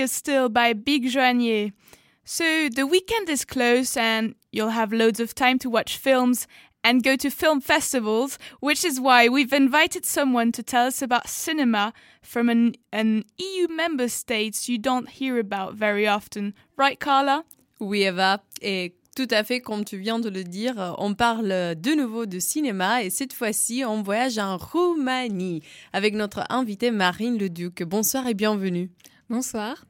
Still by Big Joanier. So the weekend is close and you'll have loads of time to watch films and go to film festivals, which is why we've invited someone to tell us about cinema from an, an EU member state you don't hear about very often. Right, Carla? Oui, Eva. Et tout à fait, comme tu viens de le dire, on parle de nouveau de cinéma et cette fois-ci, on voyage en Roumanie avec notre invitée Marine Leduc. Bonsoir et bienvenue. Bonsoir.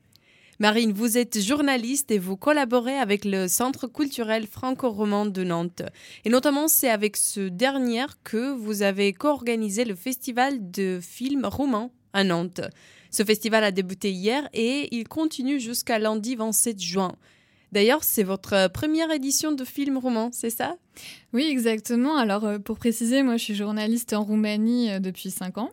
Marine, vous êtes journaliste et vous collaborez avec le Centre culturel franco-roman de Nantes. Et notamment, c'est avec ce dernier que vous avez co-organisé le festival de films roumains à Nantes. Ce festival a débuté hier et il continue jusqu'à lundi 27 juin. D'ailleurs, c'est votre première édition de film roman, c'est ça? Oui, exactement. Alors, euh, pour préciser, moi, je suis journaliste en Roumanie euh, depuis 5 ans.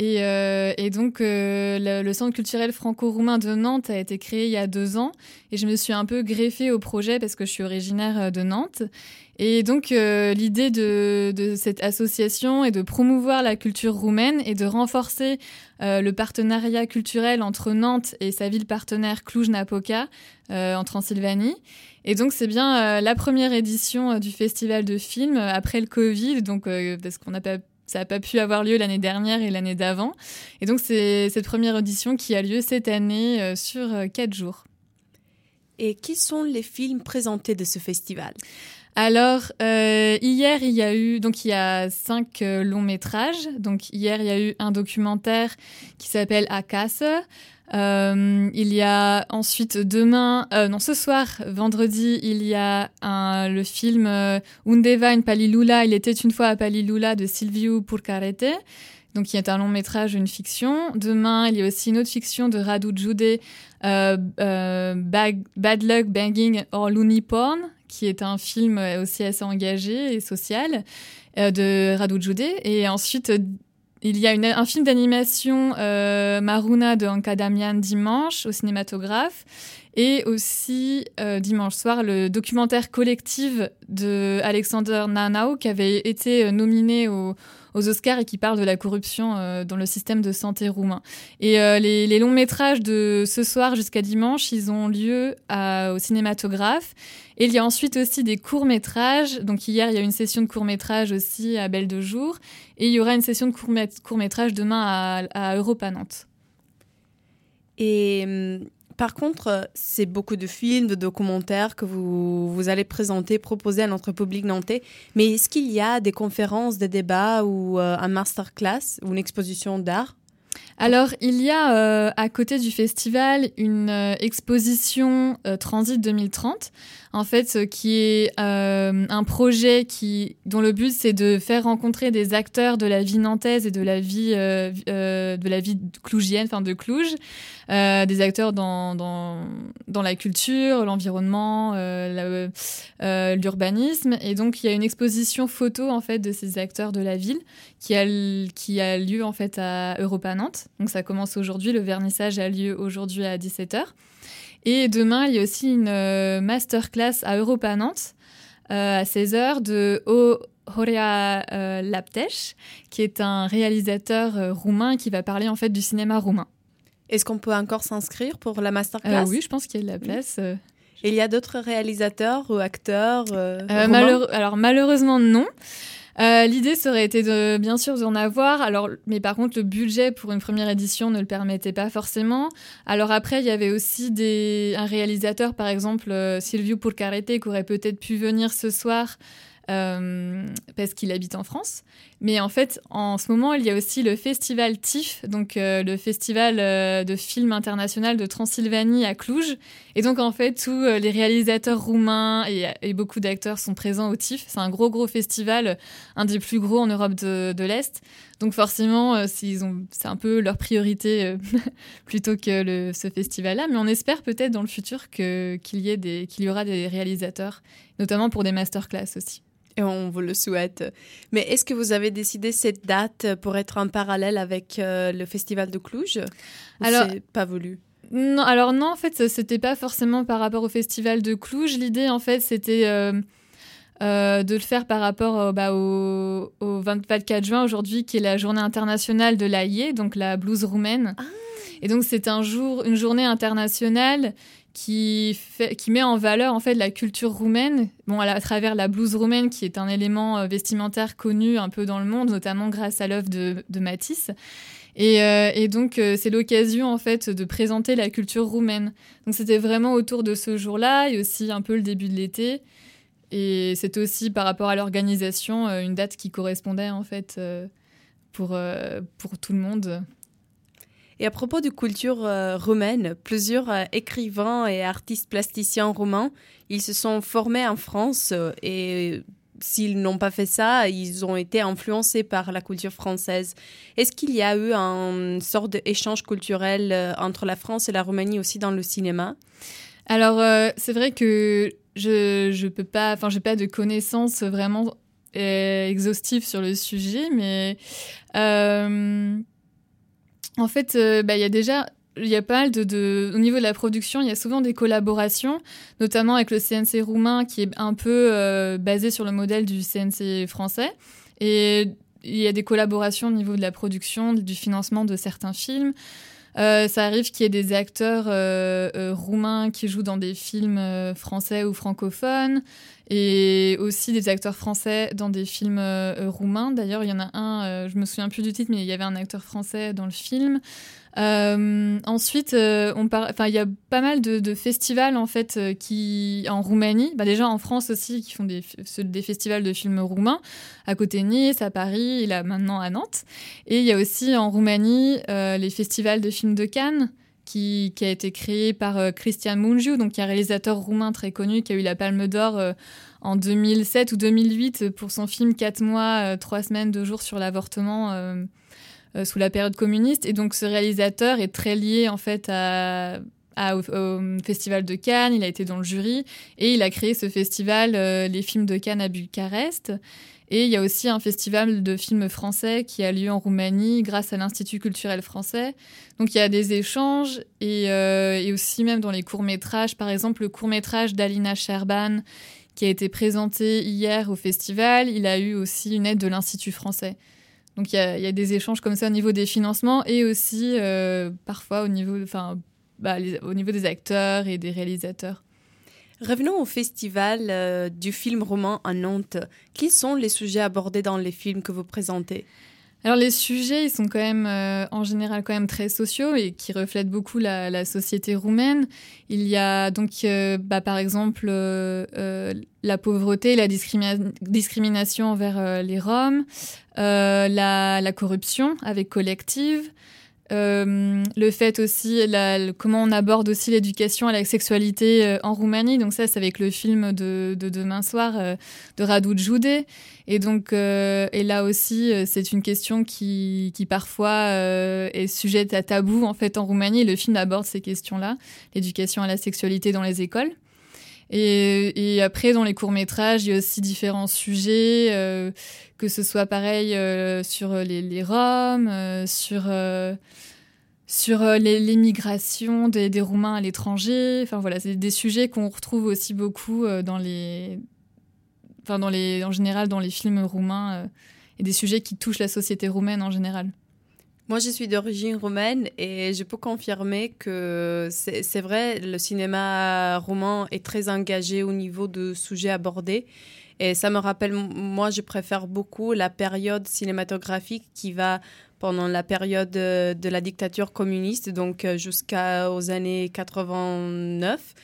Et, euh, et donc, euh, le, le, Centre culturel franco-roumain de Nantes a été créé il y a deux ans. Et je me suis un peu greffée au projet parce que je suis originaire euh, de Nantes. Et donc, euh, l'idée de, de, cette association est de promouvoir la culture roumaine et de renforcer euh, le partenariat culturel entre Nantes et sa ville partenaire Cluj-Napoca en Transylvanie. Et donc, c'est bien la première édition du festival de films après le Covid, donc parce qu'on n'a ça n'a pas pu avoir lieu l'année dernière et l'année d'avant. Et donc, c'est cette première audition qui a lieu cette année euh, sur euh, quatre jours. Et qui sont les films présentés de ce festival? Alors euh, hier il y a eu donc il y a cinq euh, longs métrages. Donc hier il y a eu un documentaire qui s'appelle Akase. Euh, il y a ensuite demain, euh, non ce soir, vendredi, il y a un, le film euh, Undeva in Palilula, il était une fois à Palilula de Silviu Purcarete, donc qui est un long métrage, une fiction. Demain, il y a aussi une autre fiction de Radu Jude, euh, Bad, Bad Luck Banging or Looney Porn, qui est un film aussi assez engagé et social de Radu Jude. Et ensuite il y a un film d'animation euh, Maruna de Anka Damian dimanche au cinématographe et aussi euh, dimanche soir le documentaire collectif de Alexander Nanau qui avait été nominé au, aux Oscars et qui parle de la corruption euh, dans le système de santé roumain. Et euh, les, longs métrages de ce soir jusqu'à dimanche, ils ont lieu au cinématographe. Et il y a ensuite aussi des courts métrages. Donc hier, il y a une session de courts métrages aussi à Belle de Jour. Et il y aura une session de courts métrages demain à, à Europa Nantes. Et hum, par contre, c'est beaucoup de films, de documentaires que vous, vous allez présenter, proposer à notre public nantais. Mais est-ce qu'il y a des conférences, des débats ou euh, un masterclass ou une exposition d'art alors, il y a euh, à côté du festival une euh, exposition euh, Transit 2030, en fait, qui est euh, un projet qui, dont le but c'est de faire rencontrer des acteurs de la vie nantaise et de la vie euh, de la vie clougienne, enfin de Cluj, des acteurs dans, dans, dans la culture, l'environnement, l'urbanisme, et donc il y a une exposition photo en fait de ces acteurs de la ville qui a qui a lieu en fait à Europa Nantes. Donc ça commence aujourd'hui, le vernissage a lieu aujourd'hui à 17h. Et demain, il y a aussi une euh, masterclass à Europa Nantes euh, à 16h de o Horia euh, Laptesh, qui est un réalisateur euh, roumain qui va parler en fait du cinéma roumain. Est-ce qu'on peut encore s'inscrire pour la masterclass? Oui, je pense qu'il y a de la place. Oui. Et il y a d'autres réalisateurs ou acteurs malheureux, Alors malheureusement non. Euh, L'idée serait été de, bien sûr d'en avoir, alors, mais par contre le budget pour une première édition ne le permettait pas forcément. Alors après, il y avait aussi des, un réalisateur, par exemple euh, Silvio Purcarete, qui aurait peut-être pu venir ce soir euh, parce qu'il habite en France. Mais en fait, en ce moment, il y a aussi le festival TIFF, donc euh, le festival euh, de film international de Transylvanie à Cluj. Et donc, en fait, tous euh, les réalisateurs roumains et, beaucoup d'acteurs sont présents au TIFF. C'est un gros, gros festival, un des plus gros en Europe de, l'Est. Donc, forcément, c'est un peu leur priorité plutôt que ce festival-là. Mais on espère peut-être dans le futur qu'il qu y, ait qu'il y aura des réalisateurs, notamment pour des masterclass aussi. Et on vous le souhaite. Mais est-ce que vous avez décidé cette date pour être en parallèle avec euh, le festival de Cluj? Alors, pas voulu? non, alors non, en fait, c'était pas forcément par rapport au festival de Cluj. L'idée, en fait, c'était euh, euh, de le faire par rapport bah, au, au, 24 juin aujourd'hui, qui est la journée internationale de l'AIE, donc la blues roumaine. Ah. Et donc c'est un jour, une journée internationale qui, met en valeur en fait la culture roumaine, bon, à, travers la blouse roumaine qui est un élément euh, vestimentaire connu un peu dans le monde, notamment grâce à l'œuvre de, Matisse. Et, euh, donc euh, c'est l'occasion en fait de présenter la culture roumaine. Donc c'était vraiment autour de ce jour-là et aussi un peu le début de l'été. Et c'était aussi par rapport à l'organisation une date qui correspondait en fait pour, pour tout le monde. Et à propos de culture euh, roumaine, plusieurs euh, écrivains et artistes plasticiens roumains, ils se sont formés en France euh, et s'ils n'ont pas fait ça, ils ont été influencés par la culture française. Est-ce qu'il y a eu une sorte d'échange culturel entre la France et la Roumanie aussi dans le cinéma? Alors, c'est vrai que je je peux pas, enfin, j'ai pas de connaissances vraiment exhaustives sur le sujet, mais en fait, euh, bah, il y a déjà il y a pas Au niveau de la production, il y a souvent des collaborations, notamment avec le CNC roumain qui est un peu euh, basé sur le modèle du CNC français. Et il y a des collaborations au niveau de la production, du financement de certains films. Euh, ça arrive qu'il y ait des acteurs roumains qui jouent dans des films français ou francophones et aussi des acteurs français dans des films euh, roumains. D'ailleurs, il y en a un, euh, je me souviens plus du titre, mais il y avait un acteur français dans le film. Euh, ensuite, on enfin, il y a pas mal de, festivals en fait qui en Roumanie, bah, déjà en France aussi, qui font des, des festivals de films roumains, à côté de Nice, à Paris, et là maintenant à Nantes. Et il y a aussi en Roumanie les festivals de films de Cannes. Qui, a été créé par Christian Mungiu, donc un réalisateur roumain très connu, qui a eu la Palme d'Or en 2007 ou 2008 pour son film 4 mois, 3 euh, semaines, 2 jours sur l'avortement euh, euh, sous la période communiste. Et donc ce réalisateur est très lié en fait à, au, Festival de Cannes, il a été dans le jury et il a créé ce festival, les films de Cannes à Bucarest. Et il y a aussi un festival de films français qui a lieu en Roumanie grâce à l'Institut culturel français. Donc il y a des échanges et, et aussi même dans les courts-métrages, par exemple le court-métrage d'Alina Sherban qui a été présenté hier au festival. Il a eu aussi une aide de l'Institut français. Donc il y, a, des échanges comme ça au niveau des financements et aussi euh, parfois au niveau, enfin, bah, au niveau des acteurs et des réalisateurs. Revenons au festival euh, du film roman à Nantes. Quels sont les sujets abordés dans les films que vous présentez? Alors les sujets, ils sont quand même euh, en général quand même très sociaux et qui reflètent beaucoup la, société roumaine. Il y a donc euh, bah, par exemple la pauvreté, la discrimination envers les Roms, la, la, corruption avec collective, euh, le fait aussi, la, comment on aborde aussi l'éducation à la sexualité euh, en Roumanie. Donc ça, c'est avec le film de, de demain soir euh, de Radu Djoudé. Et donc, et là aussi, c'est une question qui, qui parfois est sujette à tabou en fait en Roumanie. Le film aborde ces questions-là, l'éducation à la sexualité dans les écoles. Et, et, après, dans les courts-métrages, il y a aussi différents sujets, euh, que ce soit pareil euh, sur les, les Roms, euh, sur, sur l'émigration des, des, Roumains à l'étranger. Enfin voilà, c'est des sujets qu'on retrouve aussi beaucoup dans les. Enfin, dans les, en général, dans les films roumains, et des sujets qui touchent la société roumaine en général. Moi, je suis d'origine roumaine et je peux confirmer que c'est vrai, le cinéma roumain est très engagé au niveau de sujets abordés. Et ça me rappelle, moi, je préfère beaucoup la période cinématographique qui va pendant la période de la dictature communiste, donc euh, jusqu'aux années 89.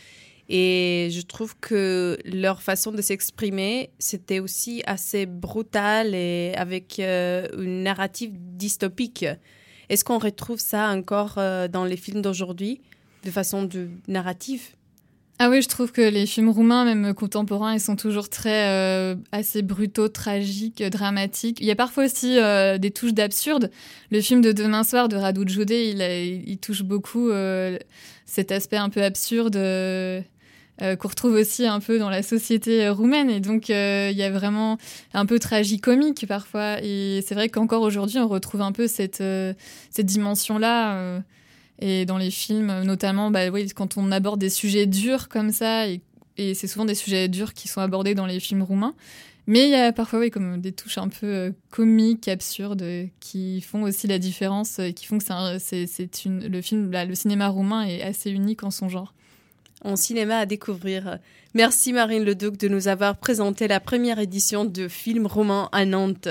Et je trouve que leur façon de s'exprimer, c'était aussi assez brutal et avec euh, une narrative dystopique. Est-ce qu'on retrouve ça encore euh, dans les films d'aujourd'hui, de façon de narrative? Ah oui, je trouve que les films roumains, même contemporains, ils sont toujours très euh, assez brutaux, tragiques, dramatiques. Il y a parfois aussi des touches d'absurde. Le film de Demain soir de Radu Djoudé, il, touche beaucoup cet aspect un peu absurde qu'on retrouve aussi un peu dans la société roumaine. Et donc, euh, il y a vraiment un peu tragicomique parfois. Et c'est vrai qu'encore aujourd'hui, on retrouve un peu cette, euh, cette dimension-là. et dans les films, notamment, bah, oui, quand on aborde des sujets durs comme ça, et et c'est souvent des sujets durs qui sont abordés dans les films roumains. Mais il y a parfois oui, comme des touches un peu euh, comiques, absurdes, euh, qui font aussi la différence, euh, qui font que c'est un- c'est le film, là, le cinéma roumain est assez unique en son genre. En cinéma à découvrir. Merci Marine Leduc de nous avoir présenté la première édition de Film Roman à Nantes.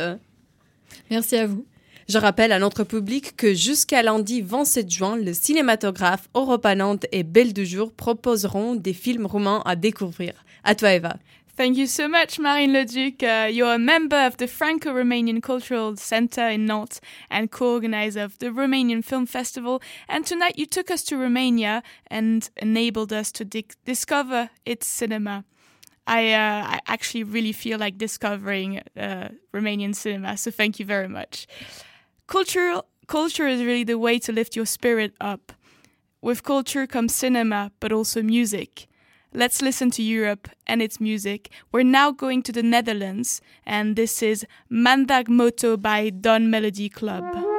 Merci à vous. Je rappelle à notre public que jusqu'à lundi 27 juin, le cinématographe Europa Nantes et Belle du Jour proposeront des films romans à découvrir. À toi Eva. Thank you so much, Marine Leduc. Uh, you're a member of the Franco-Romanian Cultural Center in Nantes and co-organizer of the Romanian Film Festival. And tonight you took us to Romania and enabled us to di- discover its cinema. I, uh, I actually really feel like discovering uh, Romanian cinema, so thank you very much. Cultural culture is really the way to lift your spirit up. With culture comes cinema, but also music. Let's listen to Europe and its music. We're now going to the Netherlands, and this is Mandag Moto by Don Melody Club.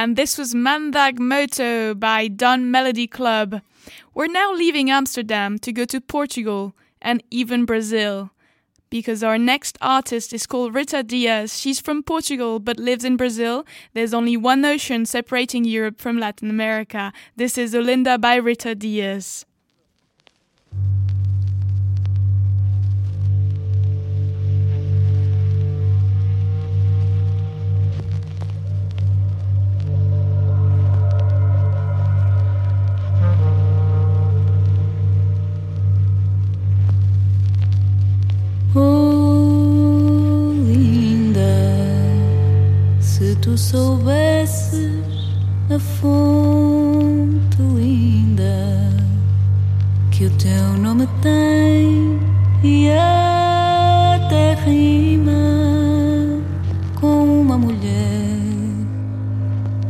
And this was Mandag Moto by Don Melody Club. We're now leaving Amsterdam to go to Portugal and even Brazil. Because our next artist is called Rita Diaz. She's from Portugal but lives in Brazil. There's only one ocean separating Europe from Latin America. This is Olinda by Rita Diaz. Oh, linda, se tu soubesses a fonte linda que o teu nome tem e até rima com uma mulher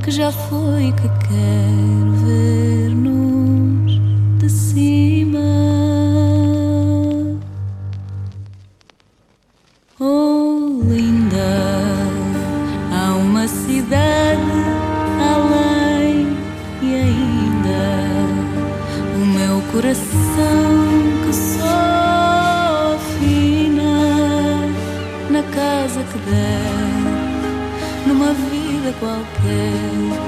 que já foi que quer ver-nos cidade além e ainda o meu coração que só na casa que der, numa vida qualquer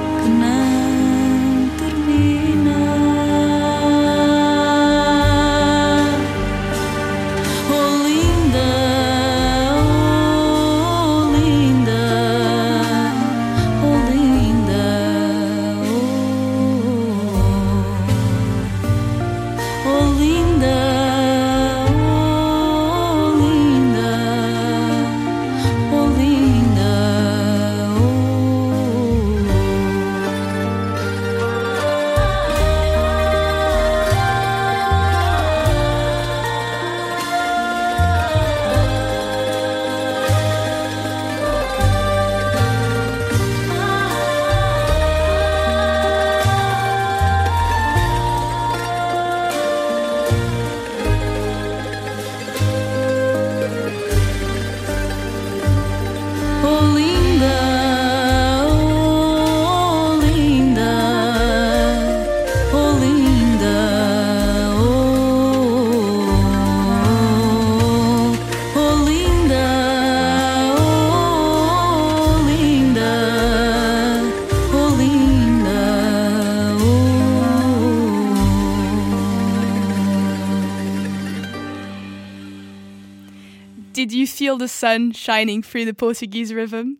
feel the sun shining through the Portuguese rhythm?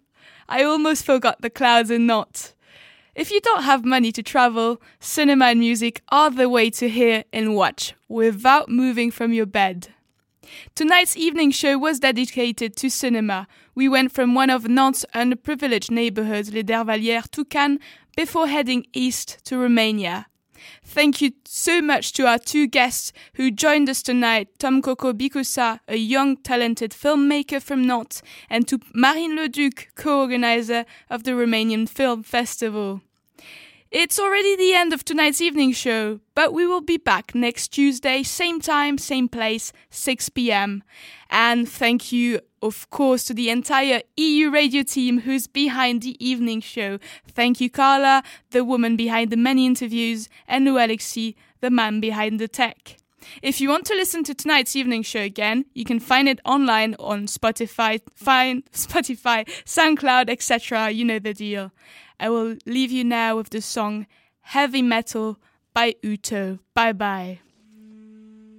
I almost forgot the clouds and not. If you don't have money to travel, cinema and music are the way to hear and watch without moving from your bed. Tonight's evening show was dedicated to cinema. We went from one of Nantes' underprivileged neighborhoods, Les Dervalières, to Cannes before heading east to Romania. Thank you so much to our two guests who joined us tonight, Tom Coco Bikusa, a young talented filmmaker from Nantes, and to Marine Leduc, co-organizer of the Romanian Film Festival. It's already the end of tonight's evening show, but we will be back next Tuesday, same time, same place, 6 pm. And thank you, of course, to the entire EU radio team who's behind the evening show. Thank you, Carla, the woman behind the many interviews, and Lou Alexis, the man behind the tech. If you want to listen to tonight's evening show again, you can find it online on Spotify, find Spotify, SoundCloud, etc. You know the deal. I will leave you now with the song Heavy Metal by Uto. Bye bye.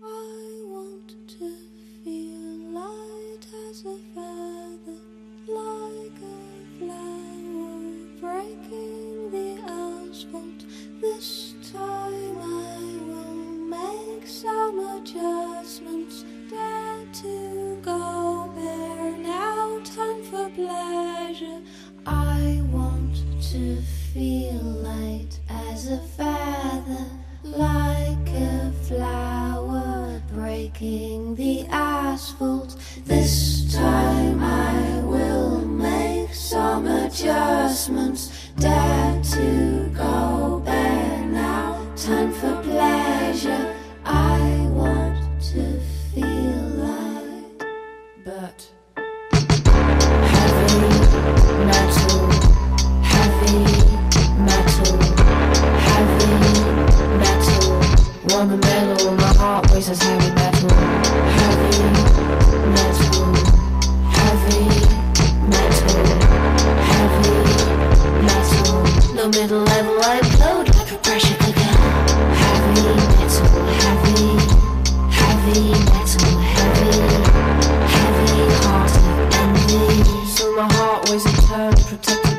I want to feel light as a feather, like a flower breaking the asphalt. This time I will make some adjustments. Dare to go bare now, time for pleasure. To feel light as a feather, like a flower breaking the asphalt. This time I will make some adjustments. Dare to go bare now, time for pleasure. on the metal and my heart races heavy metal. Heavy metal. Heavy metal. Heavy metal. No middle level, I implode like a pressure cooker. Heavy metal. Heavy. Heavy metal. Heavy. Heavy heart of envy. So my heart weighs a turn, protect